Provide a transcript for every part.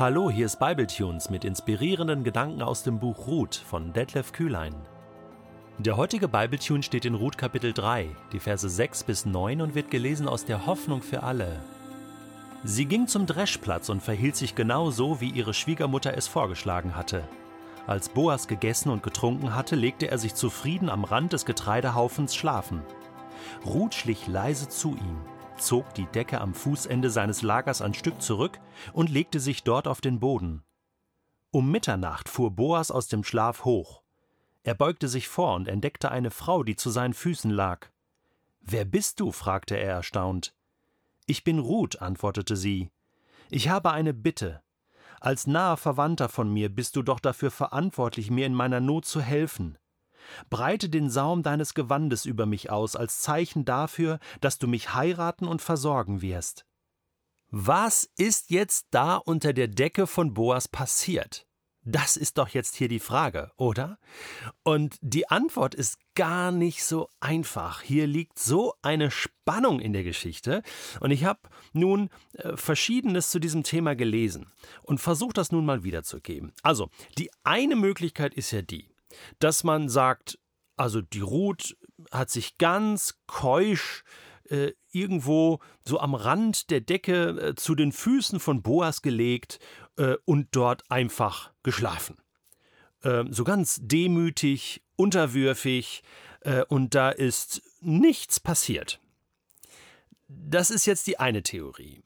Hallo, hier ist Bibletunes mit inspirierenden Gedanken aus dem Buch Ruth von Detlef Kühlein. Der heutige Bibletune steht in Ruth Kapitel 3, die Verse 6 bis 9 und wird gelesen aus der Hoffnung für alle. Sie ging zum Dreschplatz und verhielt sich genau so, wie ihre Schwiegermutter es vorgeschlagen hatte. Als Boas gegessen und getrunken hatte, legte er sich zufrieden am Rand des Getreidehaufens schlafen. Ruth schlich leise zu ihm, zog die Decke am Fußende seines Lagers ein Stück zurück und legte sich dort auf den Boden. Um Mitternacht fuhr Boas aus dem Schlaf hoch. Er beugte sich vor und entdeckte eine Frau, die zu seinen Füßen lag. Wer bist du? fragte er erstaunt. Ich bin Ruth, antwortete sie. Ich habe eine Bitte. Als naher Verwandter von mir bist du doch dafür verantwortlich, mir in meiner Not zu helfen. Breite den Saum deines Gewandes über mich aus, als Zeichen dafür, dass du mich heiraten und versorgen wirst. Was ist jetzt da unter der Decke von Boas passiert? Das ist doch jetzt hier die Frage, oder? Und die Antwort ist gar nicht so einfach. Hier liegt so eine Spannung in der Geschichte. Und ich habe nun äh, Verschiedenes zu diesem Thema gelesen und versuche das nun mal wiederzugeben. Also, die eine Möglichkeit ist ja die, dass man sagt, also die Ruth hat sich ganz keusch äh, irgendwo so am Rand der Decke äh, zu den Füßen von Boas gelegt äh, und dort einfach geschlafen. Ähm, so ganz demütig, unterwürfig äh, und da ist nichts passiert. Das ist jetzt die eine Theorie.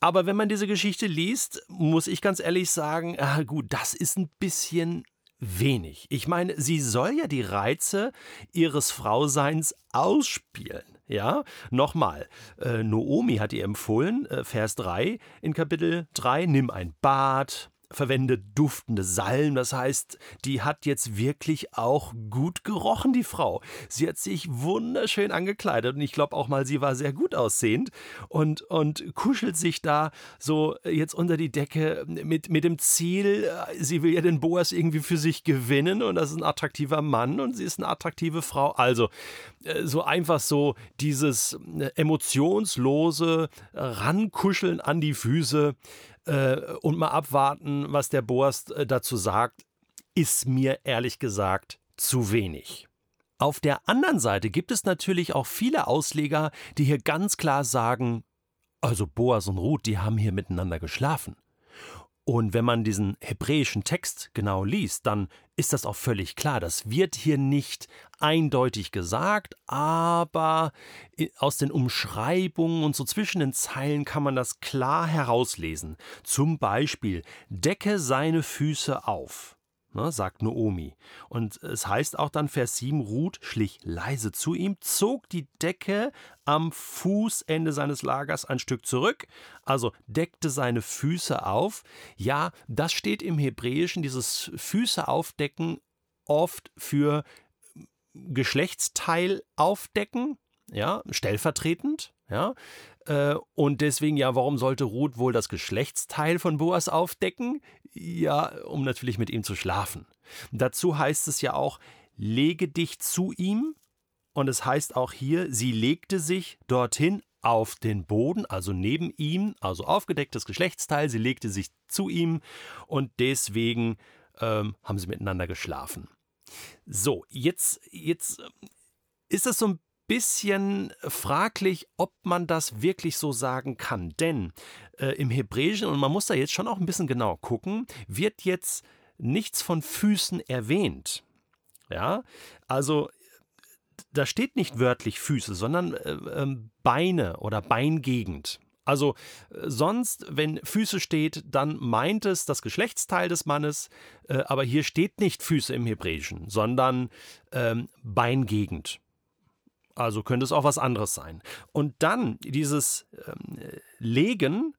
Aber wenn man diese Geschichte liest, muss ich ganz ehrlich sagen, ah, gut, das ist ein bisschen wenig. Ich meine, sie soll ja die Reize ihres Frauseins ausspielen. Ja, nochmal. Äh, Noomi hat ihr empfohlen, äh, Vers 3 in Kapitel 3, nimm ein Bad, verwendet duftende Salben. Das heißt, die hat jetzt wirklich auch gut gerochen, die Frau. Sie hat sich wunderschön angekleidet und ich glaube auch mal, sie war sehr gut aussehend und, und kuschelt sich da so jetzt unter die Decke mit, mit dem Ziel, sie will ja den Boas irgendwie für sich gewinnen und das ist ein attraktiver Mann und sie ist eine attraktive Frau. Also äh, so einfach so dieses äh, emotionslose Rankuscheln an die Füße äh, und mal abwarten, was der Boas äh, dazu sagt, ist mir ehrlich gesagt zu wenig. Auf der anderen Seite gibt es natürlich auch viele Ausleger, die hier ganz klar sagen, also Boas und Ruth, die haben hier miteinander geschlafen. Und wenn man diesen hebräischen Text genau liest, dann ist das auch völlig klar. Das wird hier nicht eindeutig gesagt, aber aus den Umschreibungen und so zwischen den Zeilen kann man das klar herauslesen. Zum Beispiel, decke seine Füße auf ne, sagt Noomi. Und es heißt auch dann Vers 7, Ruth schlich leise zu ihm, zog die Decke am Fußende seines Lagers ein Stück zurück, also deckte seine Füße auf. Ja, das steht im Hebräischen, dieses Füße aufdecken, oft für Geschlechtsteil aufdecken, ja, stellvertretend, ja. Äh, und deswegen, ja, warum sollte Ruth wohl das Geschlechtsteil von Boas aufdecken? Ja, um natürlich mit ihm zu schlafen. Dazu heißt es ja auch, lege dich zu ihm. Und es heißt auch hier, sie legte sich dorthin auf den Boden, also neben ihm, also aufgedecktes Geschlechtsteil. Sie legte sich zu ihm und deswegen ähm, haben sie miteinander geschlafen. So, jetzt, jetzt äh, ist es so ein bisschen fraglich, ob man das wirklich so sagen kann. Denn äh, im Hebräischen, und man muss da jetzt schon auch ein bisschen genau gucken, wird jetzt nichts von Füßen erwähnt. Ja, also da steht nicht wörtlich Füße, sondern äh, äh, Beine oder Beingegend. Also äh, sonst, wenn Füße steht, dann meint es das Geschlechtsteil des Mannes, äh, aber hier steht nicht Füße im Hebräischen, sondern ähm, Beingegend. Also könnte es auch was anderes sein. Und dann dieses ähm, Legen,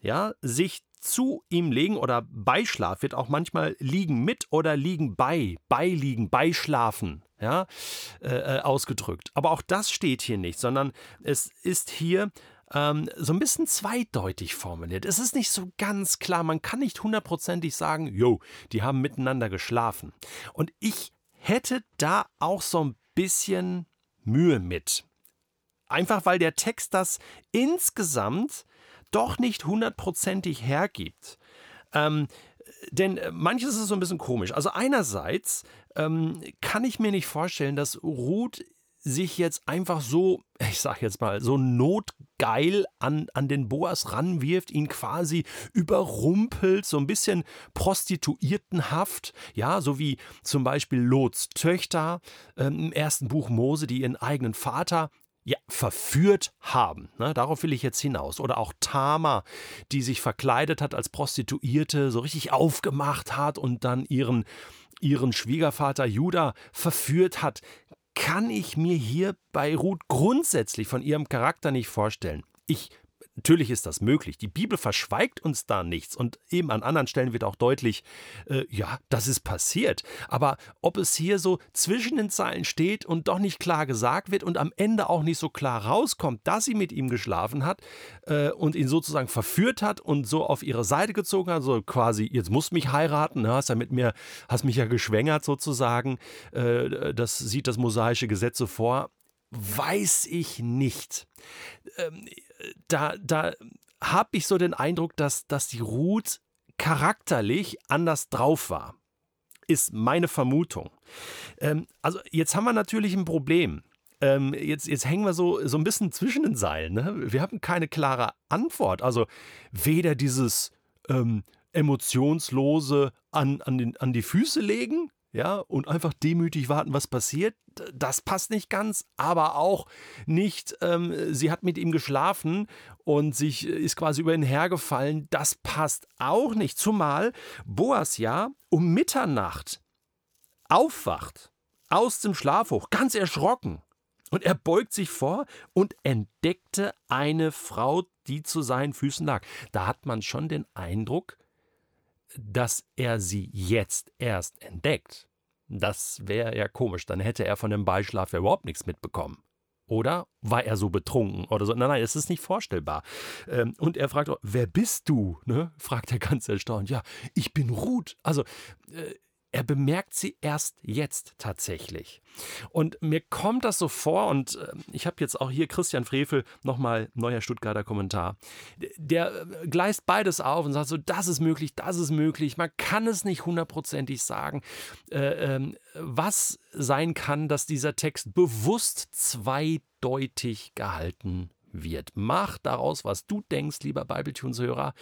ja, sich zu ihm legen oder Beischlaf wird auch manchmal liegen mit oder liegen bei, beiliegen, beischlafen, ja, äh, äh, ausgedrückt. Aber auch das steht hier nicht, sondern es ist hier ähm, so ein bisschen zweideutig formuliert. Es ist nicht so ganz klar, man kann nicht hundertprozentig sagen, jo, die haben miteinander geschlafen. Und ich hätte da auch so ein bisschen Mühe mit. Einfach weil der Text das insgesamt doch nicht hundertprozentig hergibt. Ähm, denn manches ist so ein bisschen komisch. Also einerseits ähm, kann ich mir nicht vorstellen, dass Ruth sich jetzt einfach so, ich sag jetzt mal, so notgeil an, an den Boas ranwirft, ihn quasi überrumpelt, so ein bisschen prostituiertenhaft, ja, so wie zum Beispiel Lots Töchter ähm, im ersten Buch Mose, die ihren eigenen Vater ja, verführt haben. Ne? Darauf will ich jetzt hinaus. Oder auch Tama, die sich verkleidet hat als Prostituierte, so richtig aufgemacht hat und dann ihren, ihren Schwiegervater Judah verführt hat kann ich mir hier bei Ruth grundsätzlich von ihrem Charakter nicht vorstellen. Ich Natürlich ist das möglich. Die Bibel verschweigt uns da nichts. Und eben an anderen Stellen wird auch deutlich, äh, ja, das ist passiert. Aber ob es hier so zwischen den Zeilen steht und doch nicht klar gesagt wird und am Ende auch nicht so klar rauskommt, dass sie mit ihm geschlafen hat äh, und ihn sozusagen verführt hat und so auf ihre Seite gezogen hat, so quasi, jetzt musst du mich heiraten, ne? hast ja mit mir, hast mich ja geschwängert sozusagen. Äh, das sieht das mosaische Gesetz so vor weiß ich nicht. Da da habe ich so den Eindruck, dass, dass die Ruth charakterlich anders drauf war. Ist meine Vermutung. Ähm, also jetzt haben wir natürlich ein Problem. Ähm, jetzt, jetzt hängen wir so, so ein bisschen zwischen den Seilen. Ne? Wir haben keine klare Antwort. Also weder dieses ähm, emotionslose an, an, den, an die Füße legen, ja, und einfach demütig warten, was passiert, das passt nicht ganz, aber auch nicht, ähm, sie hat mit ihm geschlafen und sich äh, ist quasi über ihn hergefallen, das passt auch nicht, zumal Boas ja um Mitternacht aufwacht, aus dem Schlaf hoch, ganz erschrocken. Und er beugt sich vor und entdeckte eine Frau, die zu seinen Füßen lag. Da hat man schon den Eindruck, dass er sie jetzt erst entdeckt. Das wäre ja komisch, dann hätte er von dem Beischlaf ja überhaupt nichts mitbekommen. Oder war er so betrunken oder so? Nein, nein, es ist nicht vorstellbar. Ähm, und er fragt auch, wer bist du? Ne? Fragt er ganz erstaunt. Ja, ich bin Ruth. Also, äh, er bemerkt sie erst jetzt tatsächlich. Und mir kommt das so vor, und äh, ich habe jetzt auch hier Christian Frevel, nochmal neuer Stuttgarter Kommentar, der äh, gleist beides auf und sagt so, das ist möglich, das ist möglich. Man kann es nicht hundertprozentig sagen, äh, ähm, was sein kann, dass dieser Text bewusst zweideutig gehalten wird. Mach daraus, was du denkst, lieber Bibletunes-Hörer.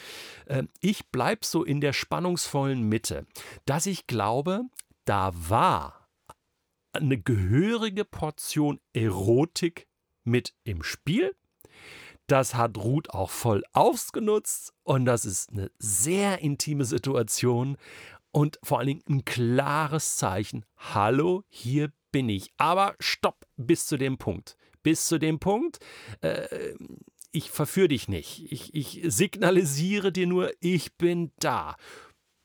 Ähm, ich bleibe so in der spannungsvollen Mitte, dass ich glaube, da war eine gehörige Portion Erotik mit im Spiel. Das hat Ruth auch voll ausgenutzt und das ist eine sehr intime Situation und vor allen Dingen ein klares Zeichen. Hallo, hier bin ich. Aber stopp bis zu dem Punkt bis zu dem Punkt, äh, ich verführe dich nicht. Ich, ich signalisiere dir nur, ich bin da.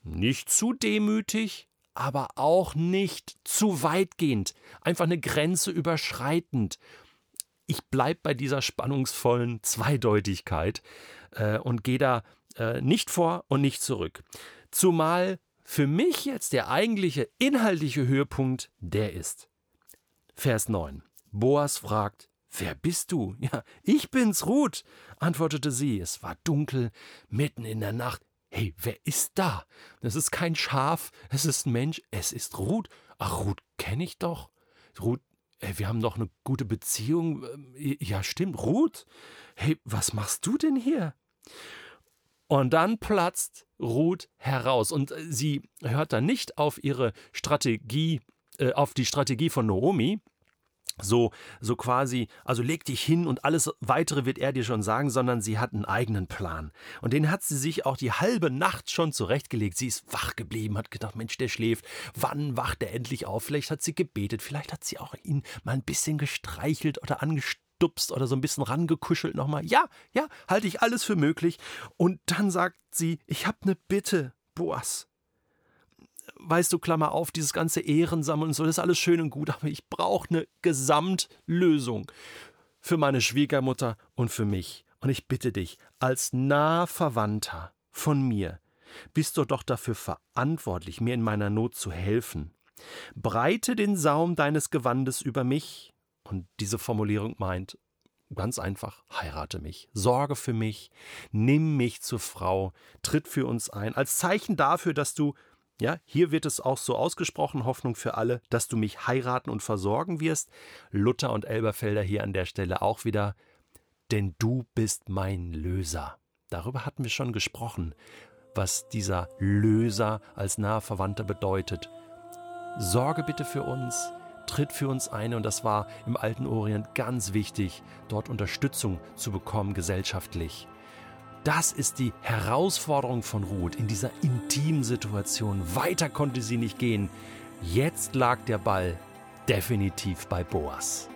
Nicht zu demütig, aber auch nicht zu weitgehend. Einfach eine Grenze überschreitend. Ich bleibe bei dieser spannungsvollen Zweideutigkeit äh, und gehe da äh, nicht vor und nicht zurück. Zumal für mich jetzt der eigentliche inhaltliche Höhepunkt der ist. Vers 9. Boas fragt, Wer bist du? Ja, ich bin's, Ruth, antwortete sie. Es war dunkel, mitten in der Nacht. Hey, wer ist da? Es ist kein Schaf, es ist ein Mensch, es ist Ruth. Ach, Ruth kenne ich doch. Ruth, ey, wir haben doch eine gute Beziehung. Ja, stimmt, Ruth. Hey, was machst du denn hier? Und dann platzt Ruth heraus und äh, sie hört dann nicht auf ihre Strategie, äh, auf die Strategie von Naomi, so, so quasi, also leg dich hin und alles weitere wird er dir schon sagen, sondern sie hat einen eigenen Plan. Und den hat sie sich auch die halbe Nacht schon zurechtgelegt. Sie ist wach geblieben, hat gedacht, Mensch, der schläft. Wann wacht er endlich auf? Vielleicht hat sie gebetet, vielleicht hat sie auch ihn mal ein bisschen gestreichelt oder angestupst oder so ein bisschen rangekuschelt nochmal. Ja, ja, halte ich alles für möglich. Und dann sagt sie, ich habe eine Bitte, Boas weißt du, Klammer auf, dieses ganze Ehrensammeln und so, das ist alles schön und gut, aber ich brauche eine Gesamtlösung für meine Schwiegermutter und für mich. Und ich bitte dich, als nah Verwandter von mir, bist du doch dafür verantwortlich, mir in meiner Not zu helfen. Breite den Saum deines Gewandes über mich. Und diese Formulierung meint, Ganz einfach, heirate mich, sorge für mich, nimm mich zur Frau, tritt für uns ein, als Zeichen dafür, dass du, ja, hier wird es auch so ausgesprochen, Hoffnung für alle, dass du mich heiraten und versorgen wirst. Luther und Elberfelder hier an der Stelle auch wieder, denn du bist mein Löser. Darüber hatten wir schon gesprochen, was dieser Löser als naher Verwandter bedeutet. Sorge bitte für uns, tritt für uns ein und das war im alten Orient ganz wichtig, dort Unterstützung zu bekommen gesellschaftlich. Das ist die Herausforderung von Ruth in dieser intimen Situation. Weiter konnte sie nicht gehen. Jetzt lag der Ball definitiv bei Boas.